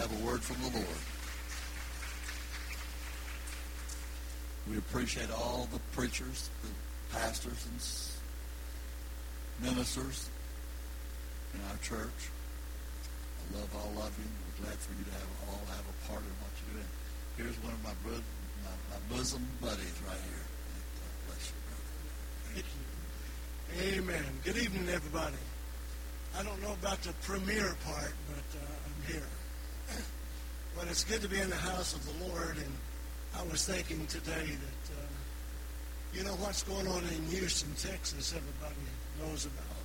have a word from the Lord. We appreciate all the preachers, the pastors, and ministers in our church. I love all of you. We're glad for you to have all have a part in what you're doing. Here's one of my, bro- my, my bosom buddies right here. God bless you, brother. Thank you. Amen. Good evening, everybody. I don't know about the premiere part, but uh, I'm here. But it's good to be in the house of the Lord, and I was thinking today that, uh, you know, what's going on in Houston, Texas, everybody knows about.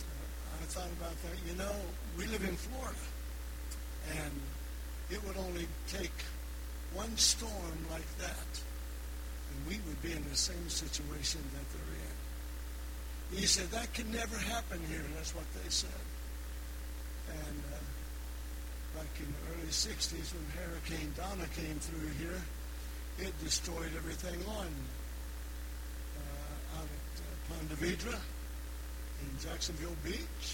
Uh, I thought about that. You know, we live in Florida, and it would only take one storm like that, and we would be in the same situation that they're in. He said, that can never happen here. That's what they said. And uh, back in the early 60s when Hurricane Donna came through here, it destroyed everything on uh, out at uh, Ponte Vedra in Jacksonville Beach.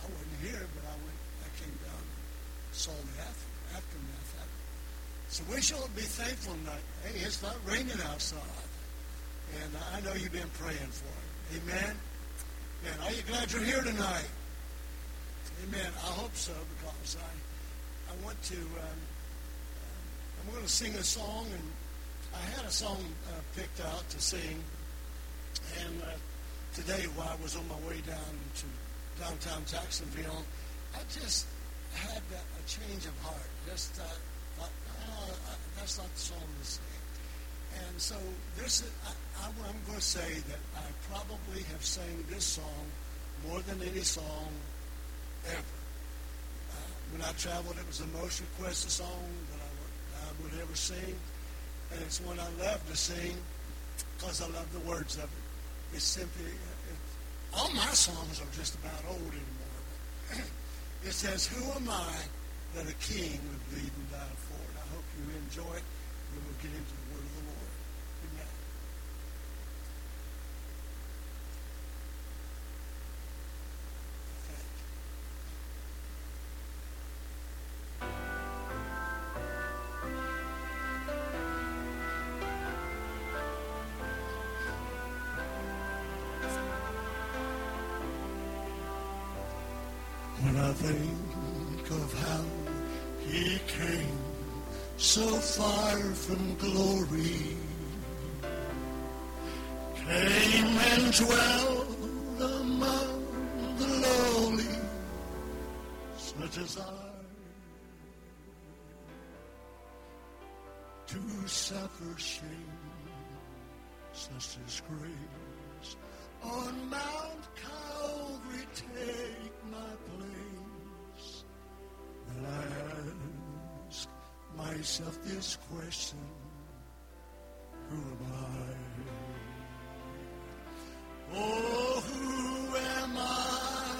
I wasn't here, but I went. I came down and saw the after, aftermath of it. So we should be thankful tonight. Hey, it's not raining outside. And I know you've been praying for it. Amen. And are you glad you're here tonight? Amen. I hope so because I I want to. Um, I'm going to sing a song, and I had a song uh, picked out to sing. And uh, today, while I was on my way down to downtown Jacksonville, I just had a change of heart. Just uh, thought, oh, that's not the song to sing. And so this, is, I, am going to say that I probably have sang this song more than any song ever. Uh, when I traveled, it was the most requested song that I would, I would ever sing. And it's one I love to sing because I love the words of it. It's simply, it, all my songs are just about old anymore. it says, Who am I that a king would bleed and die for? And I hope you enjoy it. We'll get into the think of how he came so far from glory, came and dwelt among the lowly, such as I, to suffer shame, such as grace on Mount Calvary take my place. Then I ask myself this question, who am I? Oh, who am I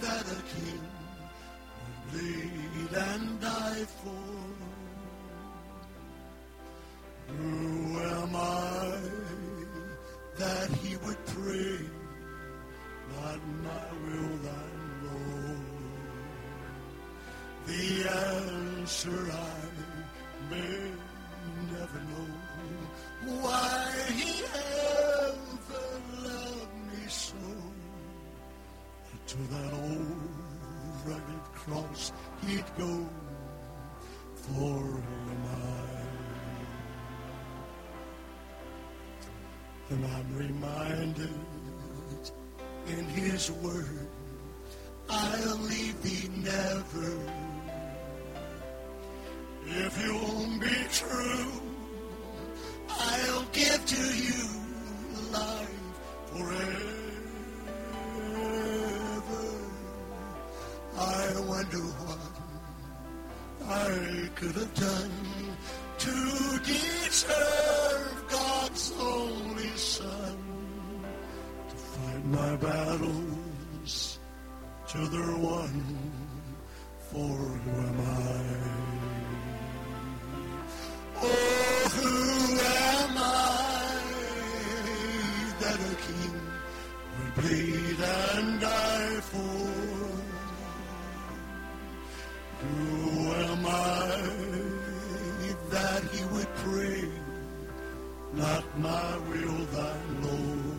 that a king would bleed and die for? Who am I that he would pray, not my will, Lord? The answer I may never know. Why he ever loved me so. To that old rugged cross he'd go for him I. And I'm reminded in his word, I'll leave thee never. If you'll be true, I'll give to you life forever. I wonder what I could have done to deserve God's only Son to fight my battles till they're. For who am I? Oh, who am I that a king would bleed and die for? Who am I that he would pray, not my will, thy Lord?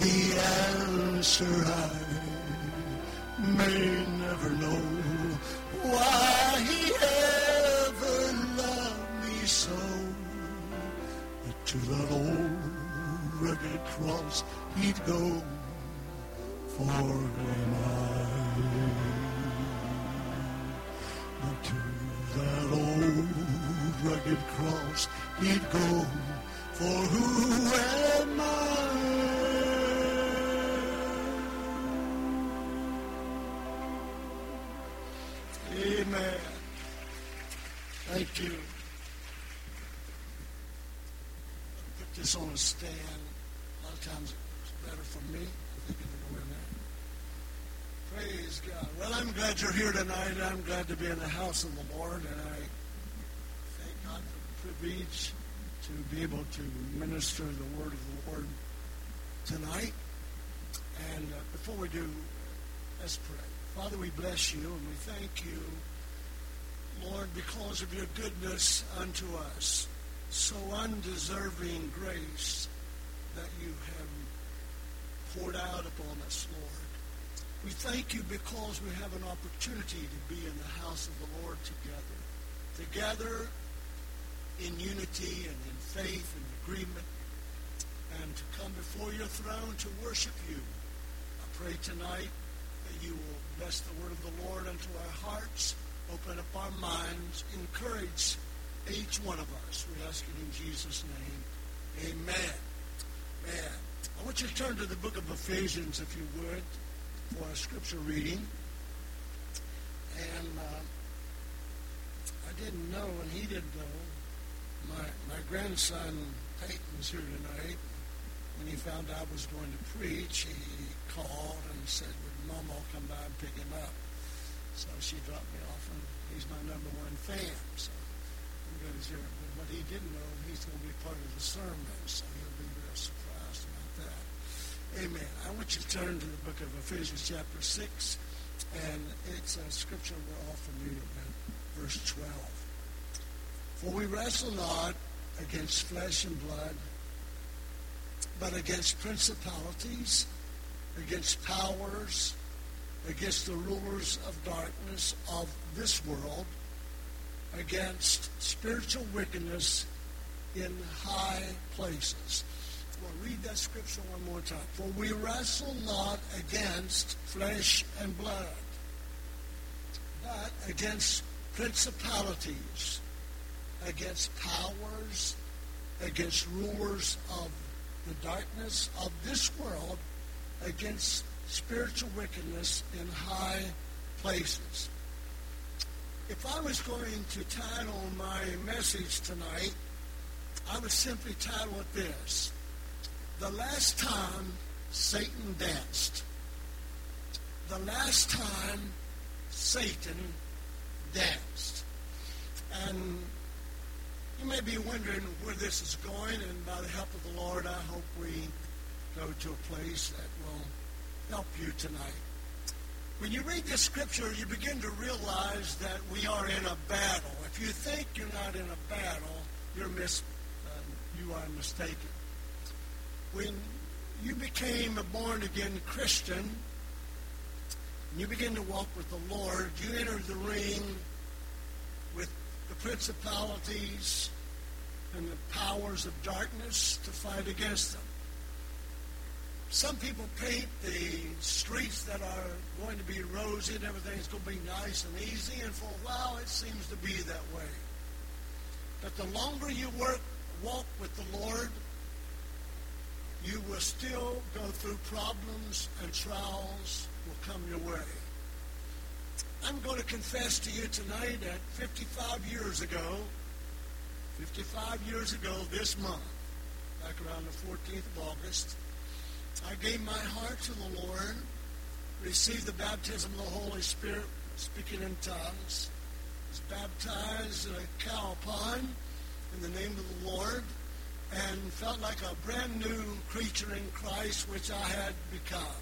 The answer I may never know. Why? Rugged cross he'd go for him I. To that old rugged cross he'd go for who am I? Amen. Thank you. Put this on a stand. A lot of times it's better for me. Praise God. Well, I'm glad you're here tonight. I'm glad to be in the house of the Lord, and I thank God for the privilege to be able to minister the word of the Lord tonight. And uh, before we do, let's pray. Father, we bless you and we thank you, Lord, because of your goodness unto us, so undeserving grace that you have poured out upon us, Lord. We thank you because we have an opportunity to be in the house of the Lord together. Together in unity and in faith and agreement, and to come before your throne to worship you. I pray tonight that you will bless the word of the Lord unto our hearts, open up our minds, encourage each one of us. We ask it in Jesus' name. Amen. Man, I want you to turn to the book of Ephesians, if you would, for our scripture reading. And uh, I didn't know, and he didn't know, my, my grandson Peyton was here tonight. When he found out I was going to preach, he called and said, would Mama come by and pick him up? So she dropped me off, and he's my number one fan. So I'm going to he's here. But what he didn't know, he's going to be part of the sermon, so he'll be real. Amen. I want you to turn to the book of Ephesians chapter 6, and it's a scripture we're all familiar with, verse 12. For we wrestle not against flesh and blood, but against principalities, against powers, against the rulers of darkness of this world, against spiritual wickedness in high places. Read that scripture one more time. For we wrestle not against flesh and blood, but against principalities, against powers, against rulers of the darkness of this world, against spiritual wickedness in high places. If I was going to title my message tonight, I would simply title it this The Last Time Satan Danced. The last time Satan danced. And you may be wondering where this is going, and by the help of the Lord, I hope we go to a place that will help you tonight. When you read this scripture, you begin to realize that we are in a battle. If you think you're not in a battle, you're mis- uh, you are mistaken. When you became a born-again Christian, and you begin to walk with the Lord, you enter the ring with the principalities and the powers of darkness to fight against them. Some people paint the streets that are going to be rosy and everything's going to be nice and easy, and for a while it seems to be that way. But the longer you work, walk with the Lord, you will still go through problems and trials will come your way. I'm going to confess to you tonight that 55 years ago, 55 years ago this month, back around the 14th of August, I gave my heart to the Lord, received the baptism of the Holy Spirit, speaking in tongues, was baptized in a cow pond in the name of the Lord, and felt like a brand new creature in Christ, which I had become.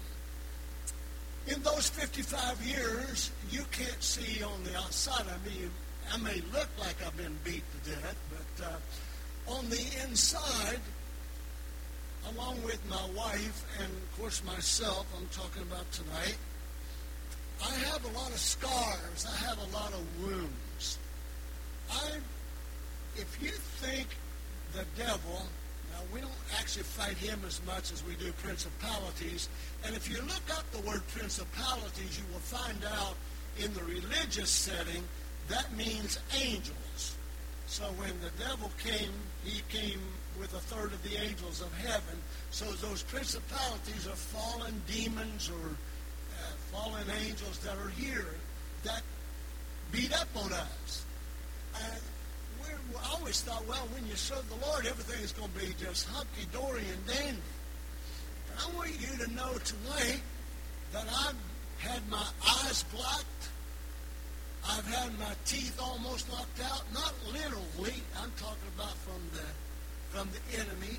In those 55 years, you can't see on the outside. I mean, I may look like I've been beat to death, but uh, on the inside, along with my wife and, of course, myself, I'm talking about tonight, I have a lot of scars. I have a lot of wounds. I, if you think the devil Now, we don't actually fight him as much as we do principalities. And if you look up the word principalities, you will find out in the religious setting that means angels. So when the devil came, he came with a third of the angels of heaven. So those principalities are fallen demons or uh, fallen angels that are here that beat up on us. And we always thought, well, when you serve the Lord, everything is going to be just hunky-dory and dandy. But I want you to know tonight that I've had my eyes blocked. I've had my teeth almost knocked out. Not literally. I'm talking about from the from the enemy.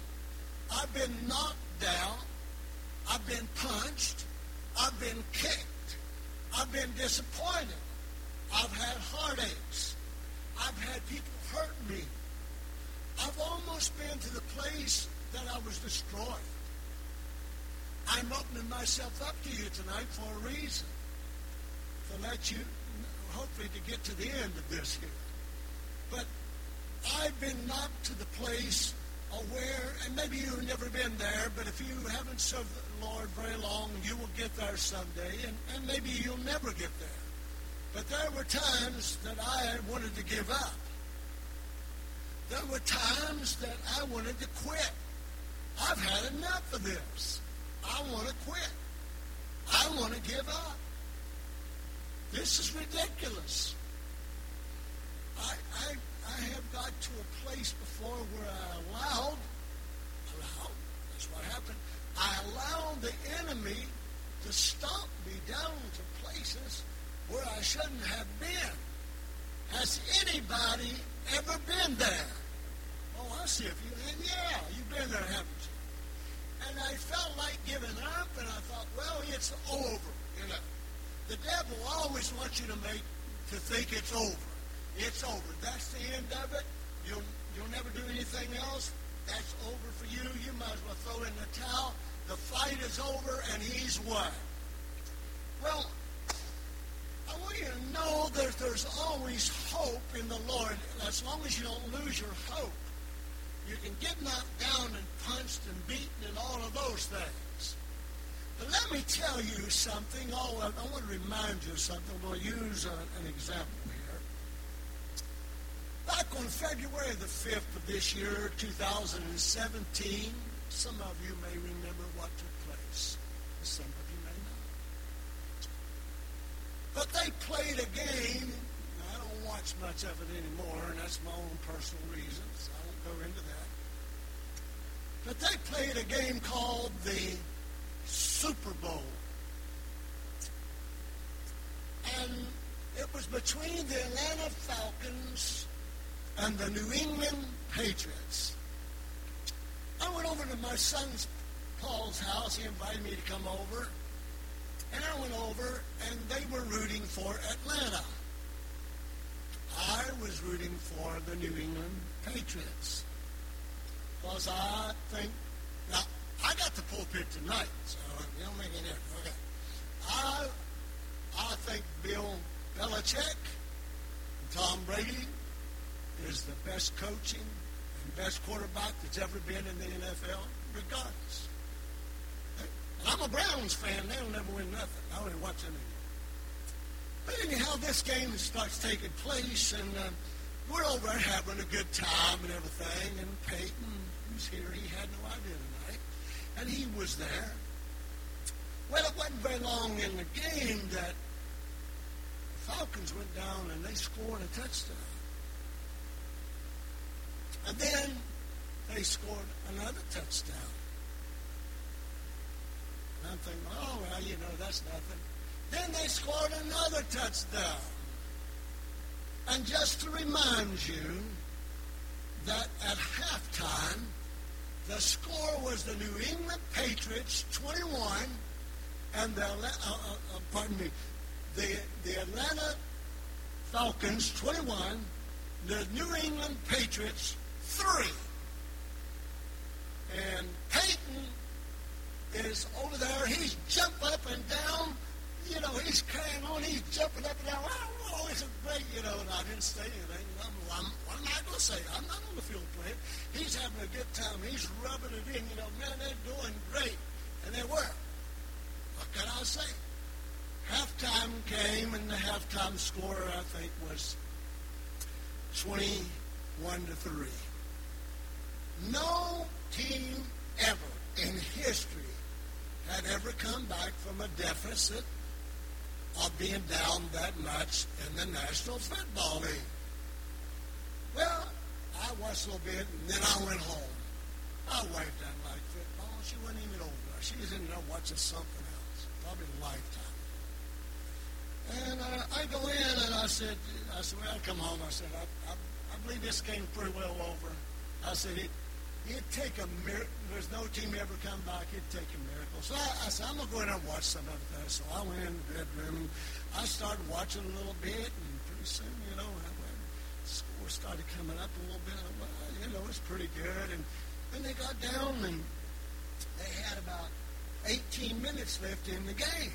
I've been knocked down. I've been punched. I've been kicked. I've been disappointed. I've had heartaches. I've had people hurt me. I've almost been to the place that I was destroyed. I'm opening myself up to you tonight for a reason. To let you, hopefully, to get to the end of this here. But I've been knocked to the place where, and maybe you've never been there, but if you haven't served the Lord very long, you will get there someday, and, and maybe you'll never get there. But there were times that I wanted to give up. There were times that I wanted to quit. I've had enough of this. I want to quit. I want to give up. This is ridiculous. I, I, I have got to a place before where I allowed, allowed, that's what happened, I allowed the enemy to stomp me down to places where I shouldn't have been. Has anybody ever been there? Oh, I see a few. And yeah, you've been there, haven't you? And I felt like giving up, and I thought, well, it's over. You know, the devil always wants you to make to think it's over. It's over. That's the end of it. You'll you'll never do anything else. That's over for you. You might as well throw in the towel. The fight is over, and he's won. Well, I want you to know that there's always hope in the Lord as long as you don't lose your hope. You can get knocked down and punched and beaten and all of those things. But let me tell you something. Oh, I want to remind you of something. We'll use a, an example here. Back on February the 5th of this year, 2017, some of you may remember what took place. Some of you may not. but they played a game. I don't watch much of it anymore, and that's my own personal reasons. I won't go into that. But they played a game called the Super Bowl. And it was between the Atlanta Falcons and the New England Patriots. I went over to my son's Paul's house. He invited me to come over. And I went over, and they were rooting for Atlanta. I was rooting for the New England Patriots. Because I think, now, I got the pulpit tonight, so it don't make any difference. Okay. I, I think Bill Belichick and Tom Brady is the best coaching and best quarterback that's ever been in the NFL, regardless. I'm a Browns fan. They'll never win nothing. I even watch them anymore. But anyhow, this game starts taking place, and uh, we're over having a good time and everything. And Peyton, who's here, he had no idea tonight, and he was there. Well, it wasn't very long in the game that the Falcons went down and they scored a touchdown. And then they scored another touchdown. And I'm thinking, oh, well, you know, that's nothing. Then they scored another touchdown. And just to remind you that at halftime, the score was the New England Patriots 21 and the, uh, uh, uh, pardon me, the, the Atlanta Falcons 21, the New England Patriots 3. And Peyton is over there. He's jumping up and down. You know, he's carrying on. He's jumping up and down. Oh, it's are great, you know, and I didn't say anything. I'm, I'm, what am I going to say? I'm not on the field playing. He's having a good time. He's rubbing it in, you know, man, they're doing great. And they were. What can I say? Halftime came, and the halftime score, I think, was 21 to 3. No team ever in history had ever come back from a deficit of being down that much in the National Football League. Well, I watched a little bit, and then I went home. My wife doesn't like football. She wasn't even old enough. She was in there watching something else, probably Lifetime. And uh, I go in, and I said, I said, well, I come home. I said, I, I, I believe this game's pretty well over. I said, it, it'd take a miracle. There's no team ever come back. It'd take a miracle. So I, I said, I'm going to go in and watch some of that. So I went in the bedroom, I started watching a little bit, and pretty soon, you know, I went, the score started coming up a little bit. I you know, it's pretty good. And then they got down, and they had about 18 minutes left in the game.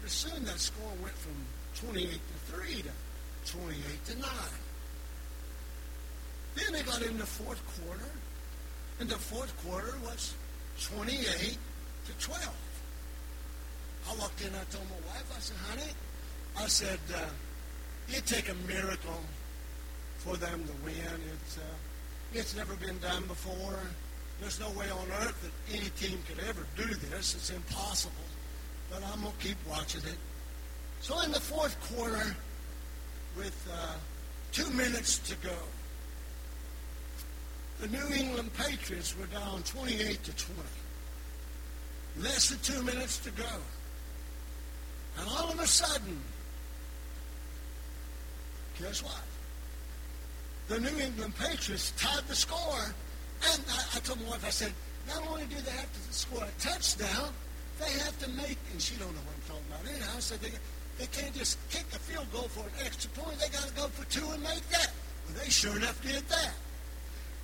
Pretty soon that score went from 28 to 3 to 28 to 9. Then they got in the fourth quarter, and the fourth quarter was 28 to 12. I walked in, I told my wife, I said, honey, I said, uh, it'd take a miracle for them to win. It's, uh, it's never been done before. There's no way on earth that any team could ever do this. It's impossible. But I'm going to keep watching it. So in the fourth quarter, with uh, two minutes to go, the New England Patriots were down 28 to 20. Less than two minutes to go. And all of a sudden, guess what? The New England Patriots tied the score. And I, I told my wife, I said, not only do they have to score a touchdown, they have to make, and she don't know what I'm talking about anyhow, I said they, they can't just kick a field goal for an extra point. They got to go for two and make that. Well, they sure enough did that.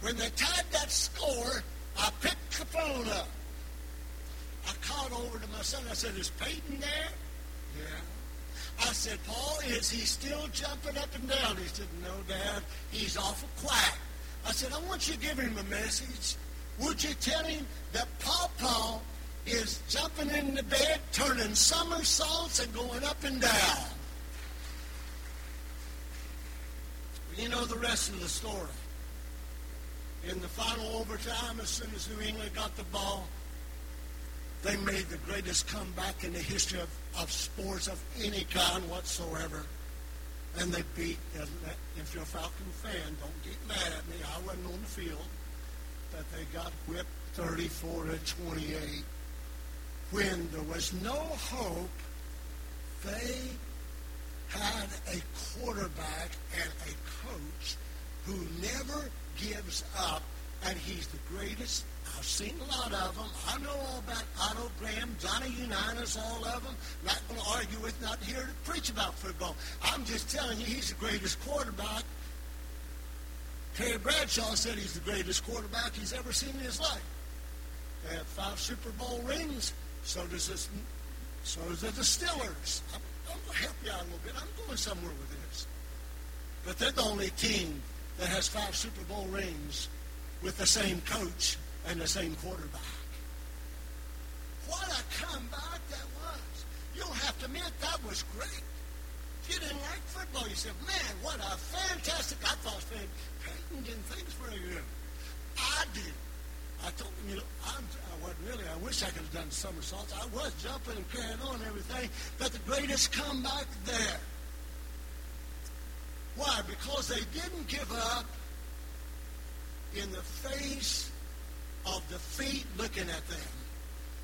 When they tied that score, I picked the phone up. I called over to my son. I said, is Peyton there? Yeah. I said, Paul, is he still jumping up and down? He said, no, Dad. He's awful quiet. I said, I want you to give him a message. Would you tell him that Paul is jumping in the bed, turning somersaults and going up and down? You know the rest of the story. In the final overtime, as soon as New England got the ball, they made the greatest comeback in the history of, of sports of any kind whatsoever. And they beat, if you're a Falcon fan, don't get mad at me. I wasn't on the field. But they got whipped 34 to 28. When there was no hope, they had a quarterback and a coach who never gives up, and he's the greatest. I've seen a lot of them. I know all about Otto Graham, Johnny Unitas, all of them. Not going to argue with, not here to preach about football. I'm just telling you, he's the greatest quarterback. Terry Bradshaw said he's the greatest quarterback he's ever seen in his life. They have five Super Bowl rings. So does this. So does the Steelers. I'm, I'm going to help you out a little bit. I'm going somewhere with this. But they're the only team that has five Super Bowl rings with the same coach and the same quarterback. What a comeback that was. You'll have to admit that was great. If you didn't like football, you said, man, what a fantastic, I thought Peyton didn't think very good. I did. I told him, you know, I'm, I wasn't really, I wish I could have done somersaults. I was jumping and carrying on and everything, but the greatest comeback there why? Because they didn't give up in the face of defeat looking at them.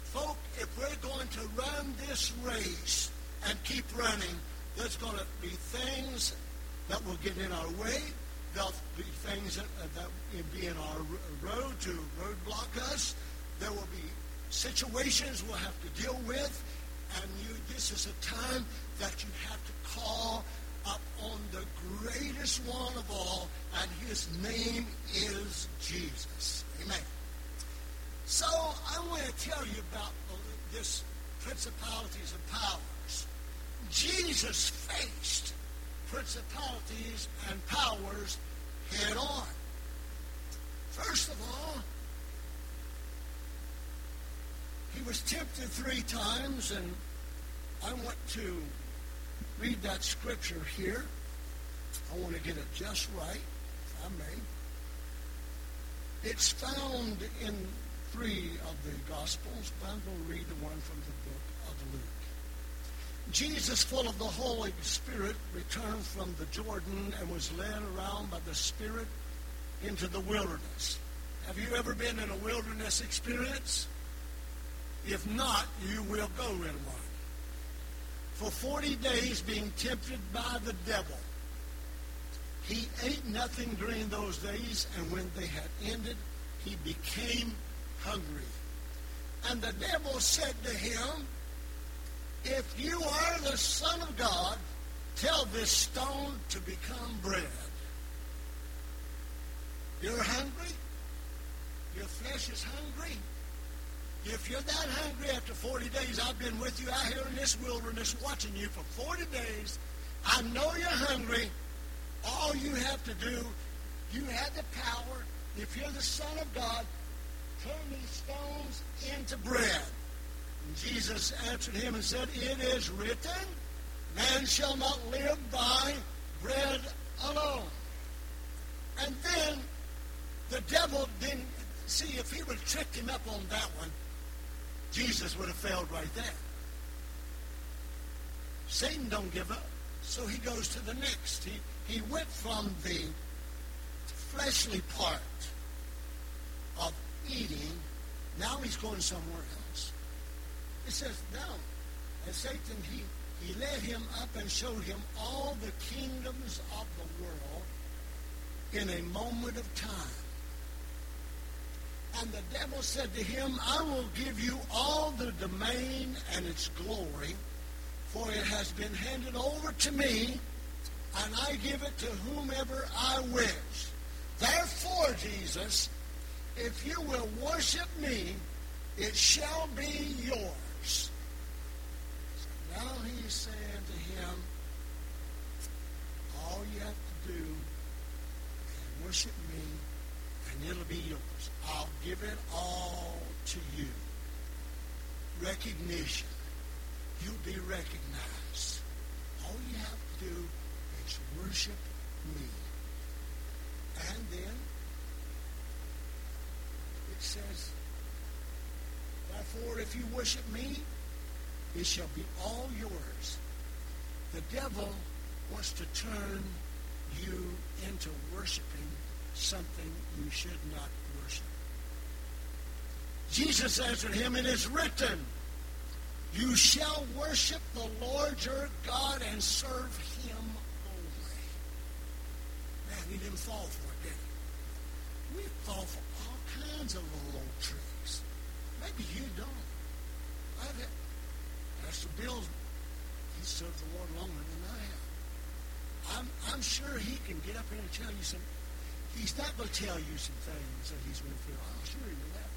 Folk, if we're going to run this race and keep running, there's going to be things that will get in our way. There'll be things that, uh, will be in our road to roadblock us. There will be situations we'll have to deal with. And you, this is a time that you have to call up on the greatest one of all, and his name is Jesus. Amen. So I want to tell you about this principalities and powers. Jesus faced principalities and powers head on. First of all, he was tempted three times, and I want to read that scripture here. I want to get it just right, if I may. It's found in three of the Gospels, but I'm going to read the one from the book of Luke. Jesus, full of the Holy Spirit, returned from the Jordan and was led around by the Spirit into the wilderness. Have you ever been in a wilderness experience? If not, you will go in one. For 40 days being tempted by the devil. He ate nothing during those days, and when they had ended, he became hungry. And the devil said to him, If you are the Son of God, tell this stone to become bread. You're hungry? Your flesh is hungry? If you're that hungry after 40 days, I've been with you out here in this wilderness watching you for 40 days. I know you're hungry. All you have to do, you have the power. If you're the Son of God, turn these stones into bread. And Jesus answered him and said, It is written, Man shall not live by bread alone. And then the devil didn't see if he would trick him up on that one, Jesus would have failed right there. Satan don't give up. So he goes to the next. He, he went from the fleshly part of eating, now he's going somewhere else. It says, now, and Satan, he, he led him up and showed him all the kingdoms of the world in a moment of time. And the devil said to him, I will give you all the domain and its glory, for it has been handed over to me, and I give it to whomever I wish. Therefore, Jesus, if you will worship me, it shall be yours. So now he's saying to him, all you have to do is worship me, and it'll be yours. I'll give it all to you. Recognition. You'll be recognized. All you have to do is worship me. And then it says, Therefore, if you worship me, it shall be all yours. The devil wants to turn you into worshiping something you should not worship. Jesus answered him, It is written, You shall worship the Lord your God and serve him only. Man, he didn't fall for it, did he? We fall for all kinds of little old tricks. Maybe you don't. I've had, Pastor Bill, he served the Lord longer than I have. I'm, I'm sure he can get up here and tell you some. He's not going to tell you some things that he's went through. I'll assure you that.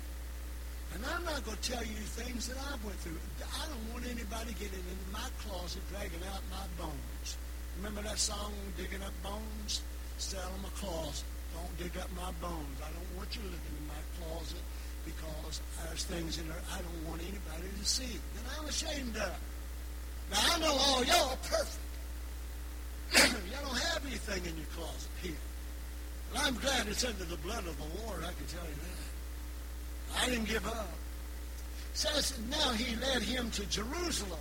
And I'm not going to tell you things that I've went through. I don't want anybody getting into my closet dragging out my bones. Remember that song, Digging Up Bones? Sell them a closet. Don't dig up my bones. I don't want you looking in my closet because there's things in there I don't want anybody to see. And I'm ashamed of. Now, I know all y'all are perfect. y'all don't have anything in your closet here. But I'm glad it's under the blood of the Lord, I can tell you that. I didn't give up. It says now he led him to Jerusalem,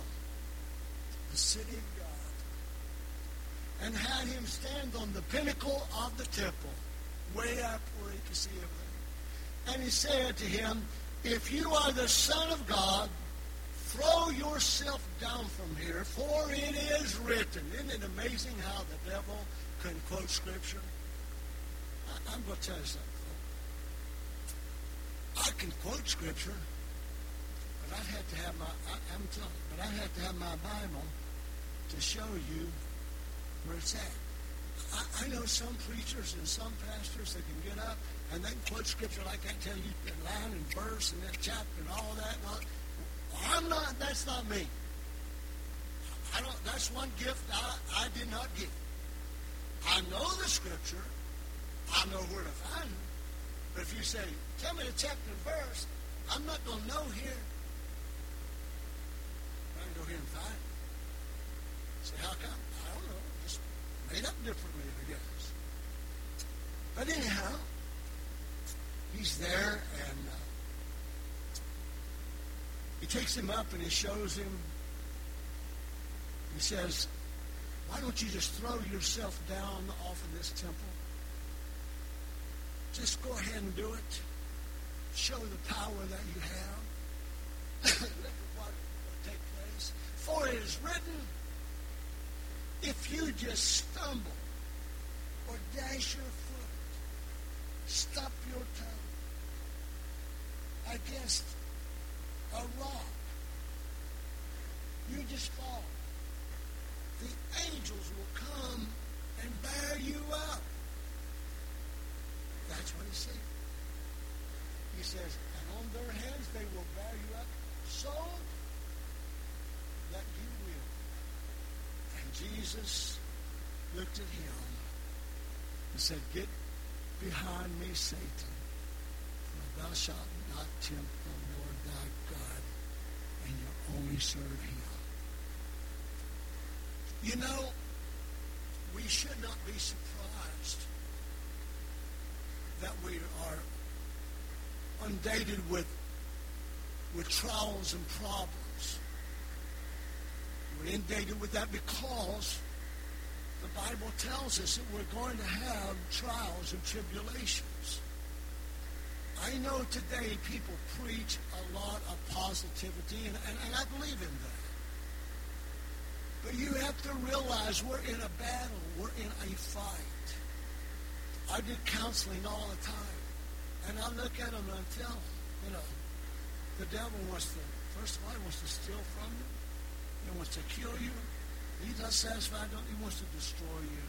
the city of God, and had him stand on the pinnacle of the temple, way up where he could see everything. And he said to him, If you are the Son of God, throw yourself down from here, for it is written. Isn't it amazing how the devil can quote Scripture? I'm going to tell you something. I can quote scripture, but I'd have to have my I, am telling you, but I have to have my Bible to show you where it's at. I, I know some preachers and some pastors that can get up and they quote scripture like I tell you the line and verse and that chapter and all that. All. I'm not. That's not me. I don't. That's one gift I, I did not get. I know the scripture. I know where to find it. But if you say, tell me the chapter and verse, I'm not going to know here. I can go here and find it. Say, how come? I don't know. Just made up differently, I guess. But anyhow, he's there and uh, he takes him up and he shows him. He says, why don't you just throw yourself down off of this temple? Just go ahead and do it. Show the power that you have. Look at what will take place. For it is written, if you just stumble or dash your foot, stop your tongue against a rock, you just fall. The angels will come and bear you up. That's what he said. He says, and on their hands they will bear you up so that you will. And Jesus looked at him and said, Get behind me, Satan, for thou shalt not tempt the Lord thy God, and you only serve him. You know, we should not be surprised that we are inundated with, with trials and problems. We're inundated with that because the Bible tells us that we're going to have trials and tribulations. I know today people preach a lot of positivity, and, and, and I believe in that. But you have to realize we're in a battle. We're in a fight. I do counseling all the time. And I look at them and I tell them, you know, the devil wants to, first of all, he wants to steal from you. He wants to kill you. He's not satisfied. He wants to destroy you.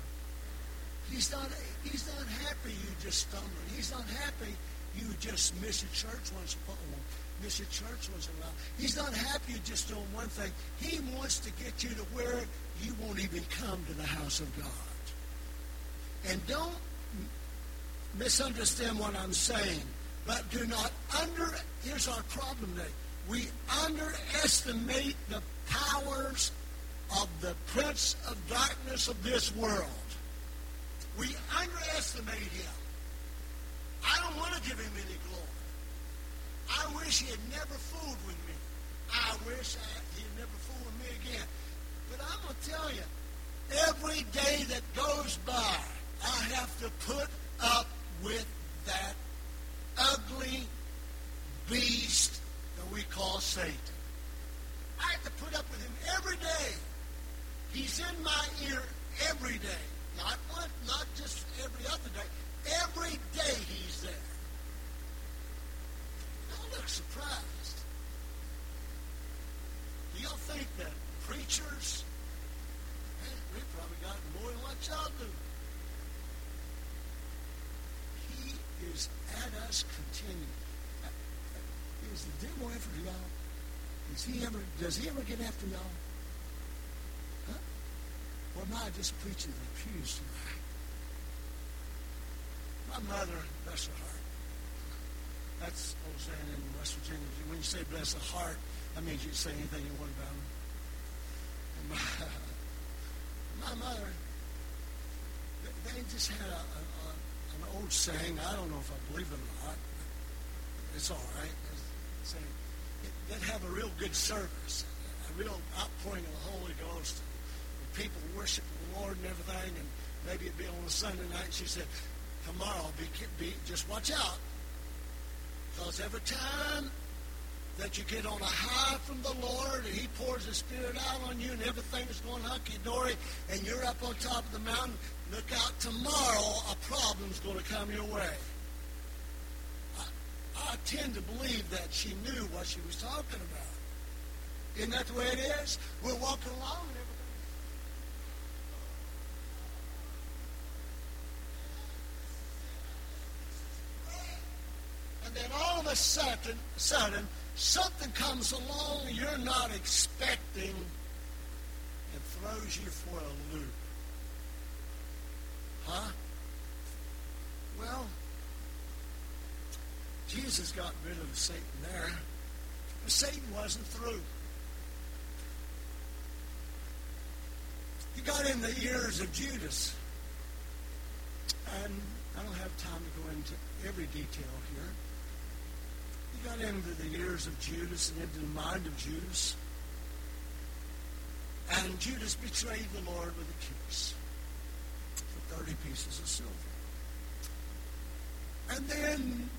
He's not, he's not happy you just stumble. He's not happy you just miss a church once a. Miss a church once in a while. He's not happy you just doing one thing. He wants to get you to where you won't even come to the house of God. And don't misunderstand what I'm saying, but do not under, here's our problem today. We underestimate the powers of the prince of darkness of this world. We underestimate him. I don't want to give him any glory. I wish he had never fooled with me. I wish I, he had never fooled with me again. But I'm going to tell you, every day that goes by, I have to put up with that ugly beast that we call Satan. I have to put up with him every day. He's in my ear every day. Not one, not just every other day. Every day he's there. Don't look surprised. Do y'all think that preachers, man, we probably got more than what y'all do. He is at us continually. Is the devil after y'all? Is he ever, does he ever get after y'all? Huh? Or am I just preaching the pews tonight? My mother, bless her heart. That's old saying in West Virginia. When you say bless the heart, that means you say anything you want about them. My, my mother, they just had a, a, an old saying. I don't know if I believe it or not. It's all right. It's saying, they'd have a real good service, a real outpouring of the Holy Ghost. And people worship the Lord and everything, and maybe it'd be on a Sunday night. She said, tomorrow, be, be just watch out. Because every time that you get on a high from the Lord and He pours His Spirit out on you and everything is going hunky-dory and you're up on top of the mountain, look out tomorrow, a problem's going to come your way. I, I tend to believe that she knew what she was talking about. Isn't that the way it is? We're walking along and everything. And then all of a sudden, sudden, something comes along you're not expecting and throws you for a loop. Huh? Well, Jesus got rid of Satan there. But Satan wasn't through. He got in the ears of Judas. And I don't have time to go into every detail here. He got into the ears of Judas and into the mind of Judas. And Judas betrayed the Lord with a kiss 30 pieces of silver. And then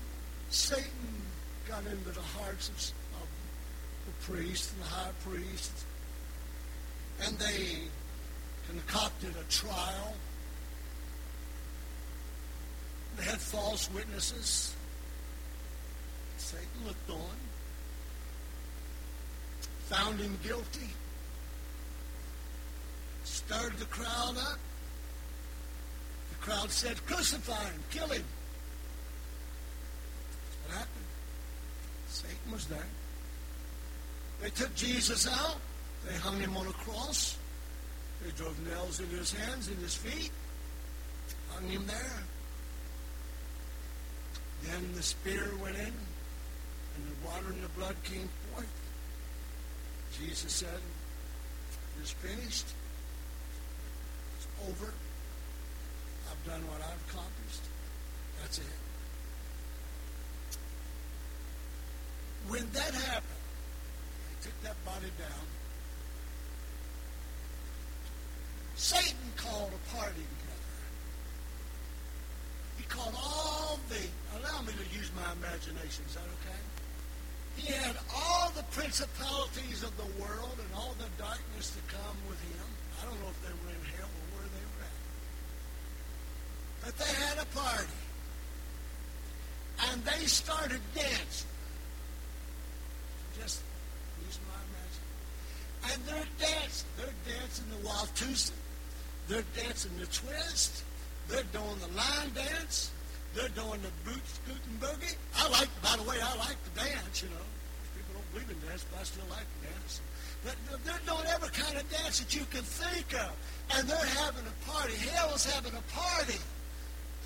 Satan got into the hearts of, of the priest and the high priest. And they concocted a trial. They had false witnesses. Satan looked on, found him guilty, stirred the crowd up. Crowd said, Crucify him, kill him. That's what happened. Satan was there. They took Jesus out. They hung him on a cross. They drove nails in his hands and his feet, hung him there. Then the spear went in, and the water and the blood came forth. Jesus said, It is finished. It's over. I've done what I've accomplished. That's it. When that happened, they took that body down. Satan called a party together. He called all the, allow me to use my imagination, is that okay? He had all the principalities of the world and all the darkness to come with him. I don't know if they were in hell or where they were at. But they had a party. And they started dancing. Just use my imagination. And they're dancing. They're dancing the Watusi. They're dancing the twist. They're doing the line dance. They're doing the boot scooting boogie. I like, by the way, I like the dance, you know. People don't believe in dance, but I still like the dance. But they're doing every kind of dance that you can think of. And they're having a party. Hell's having a party.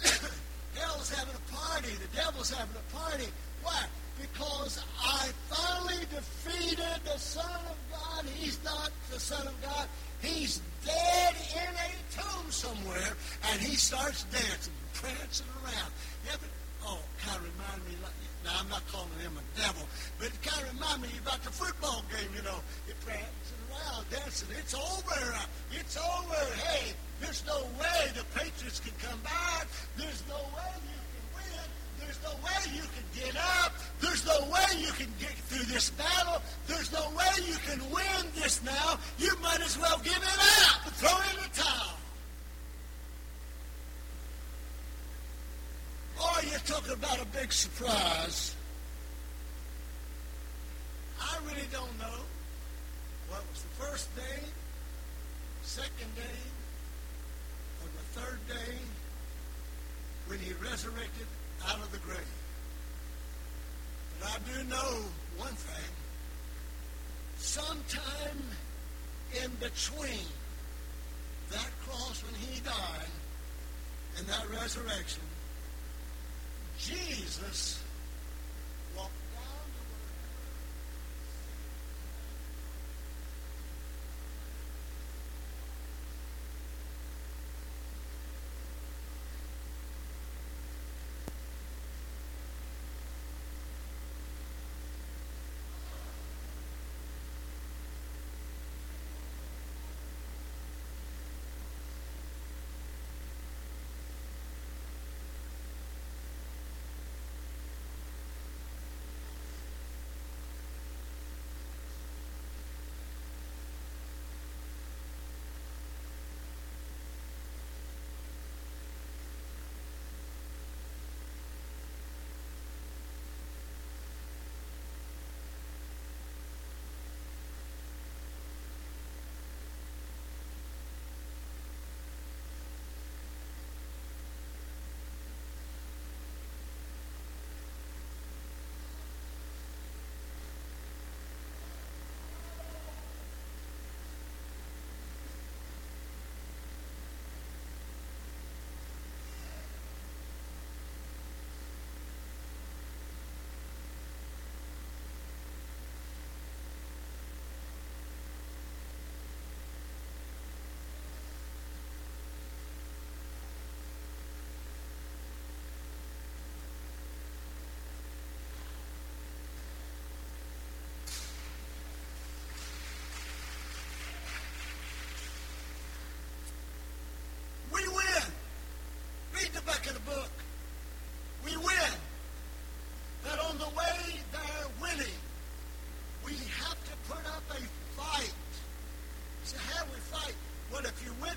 Hell's having a party. The devil's having a party. Why? Because I finally defeated the Son of God. He's not the Son of God. He's dead in a tomb somewhere, and he starts dancing, prancing around. Yeah, but, oh, kind of remind me, now I'm not calling him a devil, but it kind of remind me about the football game, you know. You're prancing around, dancing. It's over. It's over. Hey, there's no way the Patriots can come back. There's no way you can win. There's no way you can get up. There's no way you can get through this battle. There's no way you can win this now. You might as well give it up throw in the towel. Oh, or you're talking about a big surprise. I really don't know what was the first day, second day, or the third day when he resurrected out of the grave. But I do know one thing. Sometime in between that cross when he died and that resurrection, Jesus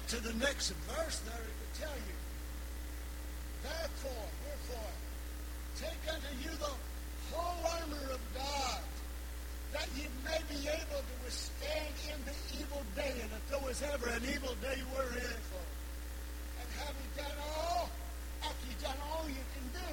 to the next verse there, it will tell you. Therefore, wherefore, take unto you the whole armor of God, that ye may be able to withstand in the evil day. And if there was ever an evil day, we're in for. And having done all, after you've done all you can do,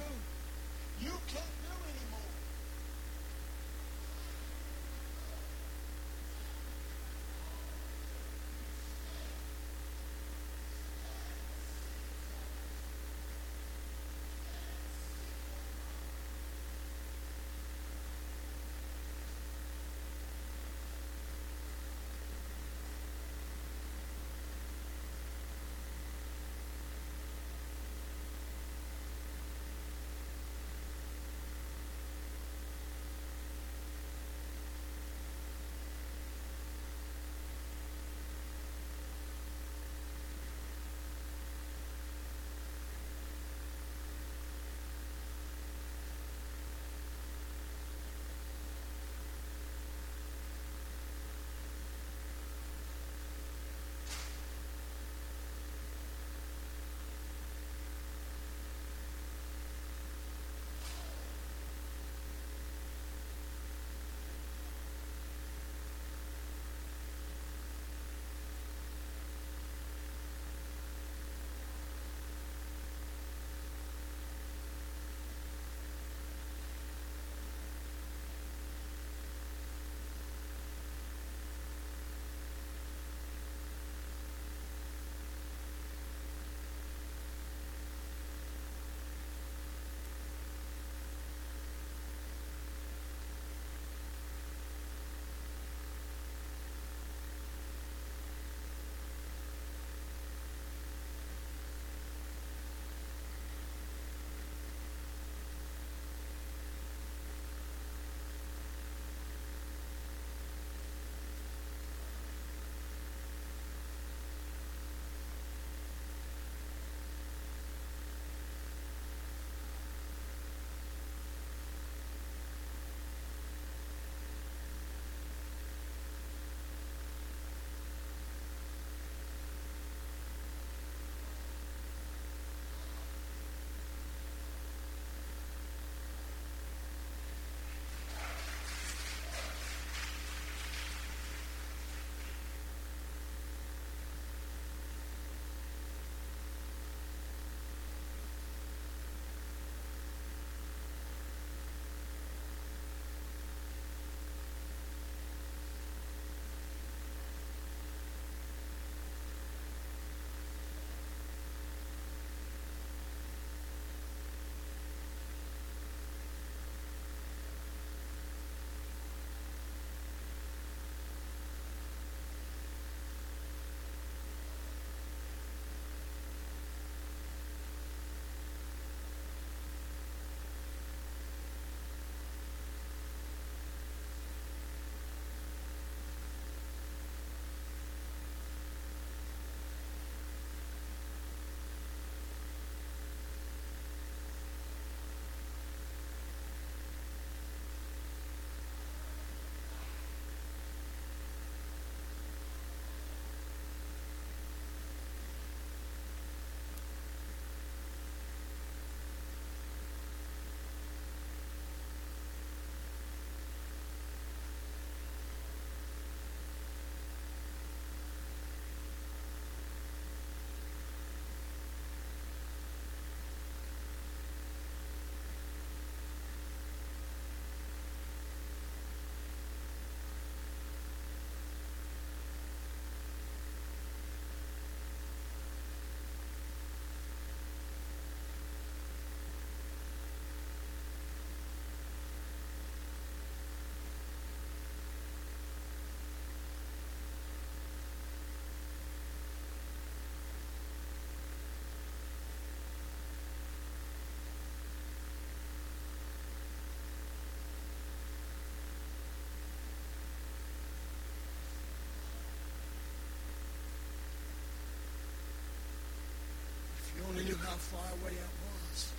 far away it was.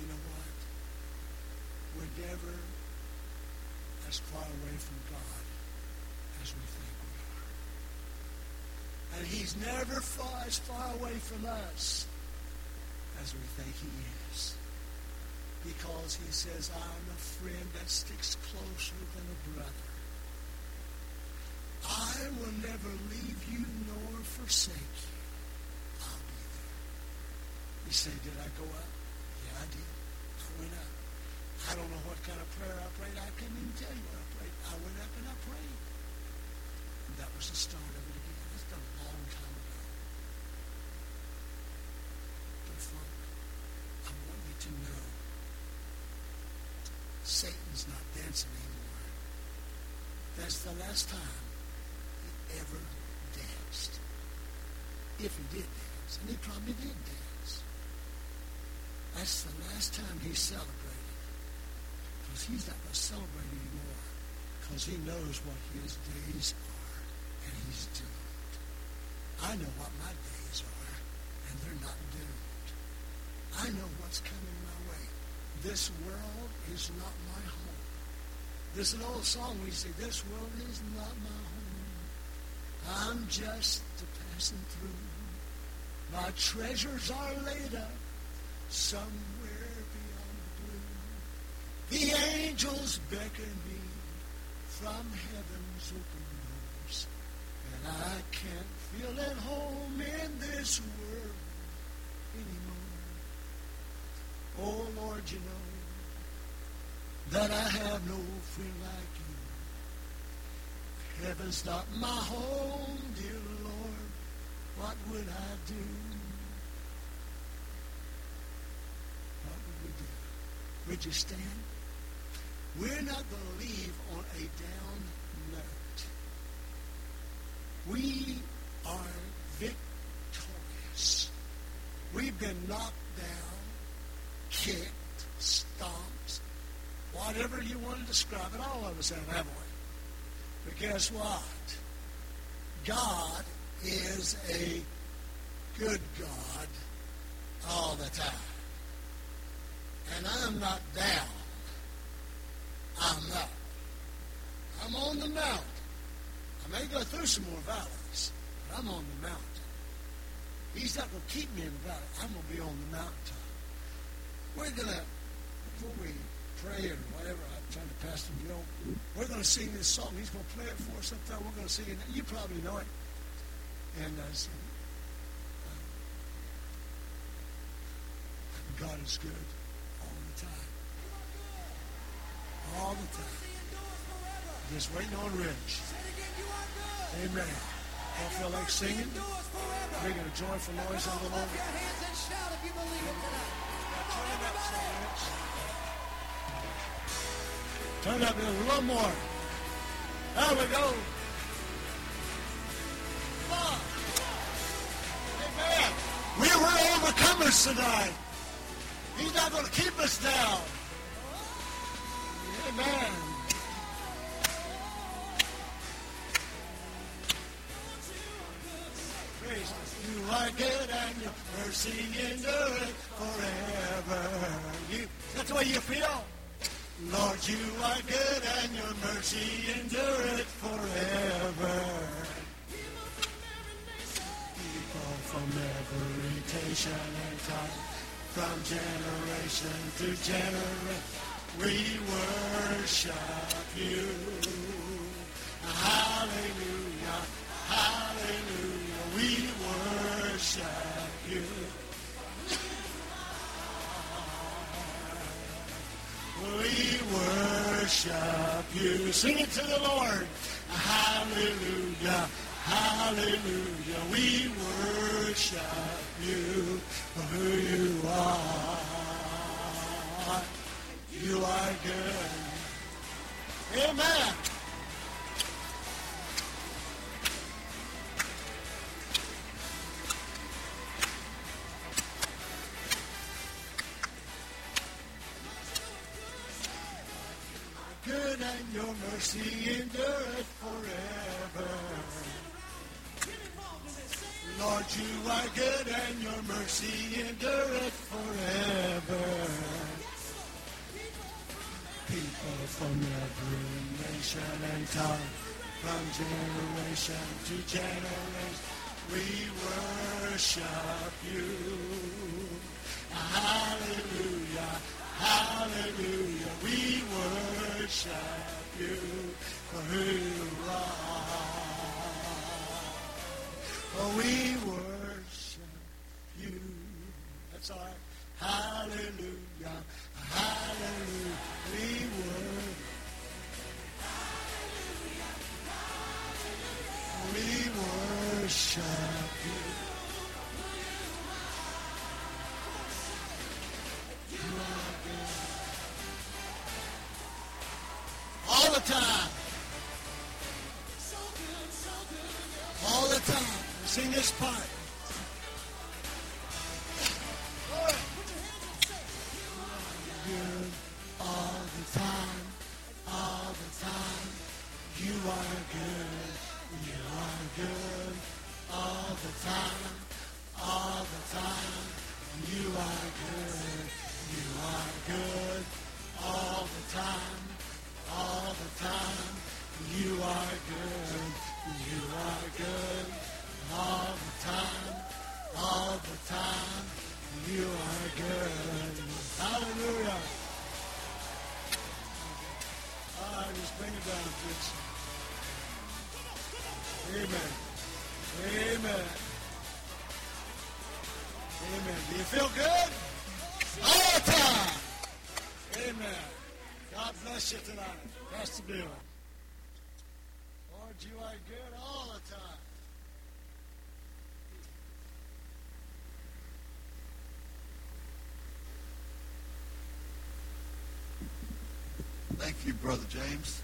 You know what? We're never as far away from God as we think we are. And he's never far, as far away from us as we think he is. Because he says, I'm a friend that sticks closer than a brother. I will never leave you nor forsake you. You say, did I go up? Yeah, I did. I went up. I don't know what kind of prayer I prayed. I can't even tell you what I prayed. I went up and I prayed. And that was the start of it again. That's a long time ago. But I want you to know Satan's not dancing anymore. That's the last time he ever danced. If he did dance. And he probably did dance. That's the last time he celebrated. Because he's not going to celebrate anymore. Because he knows what his days are. And he's doomed. I know what my days are. And they're not doomed. I know what's coming my way. This world is not my home. There's an old song we say, this world is not my home. I'm just passing through. My treasures are laid up somewhere beyond the blue. The angels beckon me from heaven's open doors. And I can't feel at home in this world anymore. Oh, Lord, you know that I have no friend like you. Heaven's not my home, dear Lord. What would I do? What would we do? Would you stand? We're not going to leave on a down note. We are victorious. We've been knocked down, kicked, stomped, whatever you want to describe it. All of us have, haven't we? But guess what? God is a good God all the time. And I'm not down. I'm up. I'm on the mountain. I may go through some more valleys, but I'm on the mountain. He's not going to keep me in the valley. I'm going to be on the mountaintop. We're going to, before we pray or whatever, I'm trying to pass the bill, we're going to sing this song. He's going to play it for us sometime. We're going to sing it. You probably know it. And I so, uh, God is good the time. All the time. Just waiting on Rich. Amen. Don't feel like singing? Making a joyful noise on the Lord. Turn it up some, Rich. Turn it up a little more. There we go. Come on. Amen. We were overcomers tonight. He's not going to keep us down. Amen. Praise you are good and your mercy endureth forever. You, that's the way you feel. Lord, you are good and your mercy endureth forever. People from every nation and tongue, from generation to generation, we worship you. Hallelujah, hallelujah, we worship you. We worship you. Sing it to the Lord. Hallelujah. Hallelujah. We worship you who you are. You are good. Amen. mercy endureth forever. People from every nation and tongue, from generation to generation, we worship you. Hallelujah, hallelujah, we worship you for who you are. We this part. Thank you, Brother James.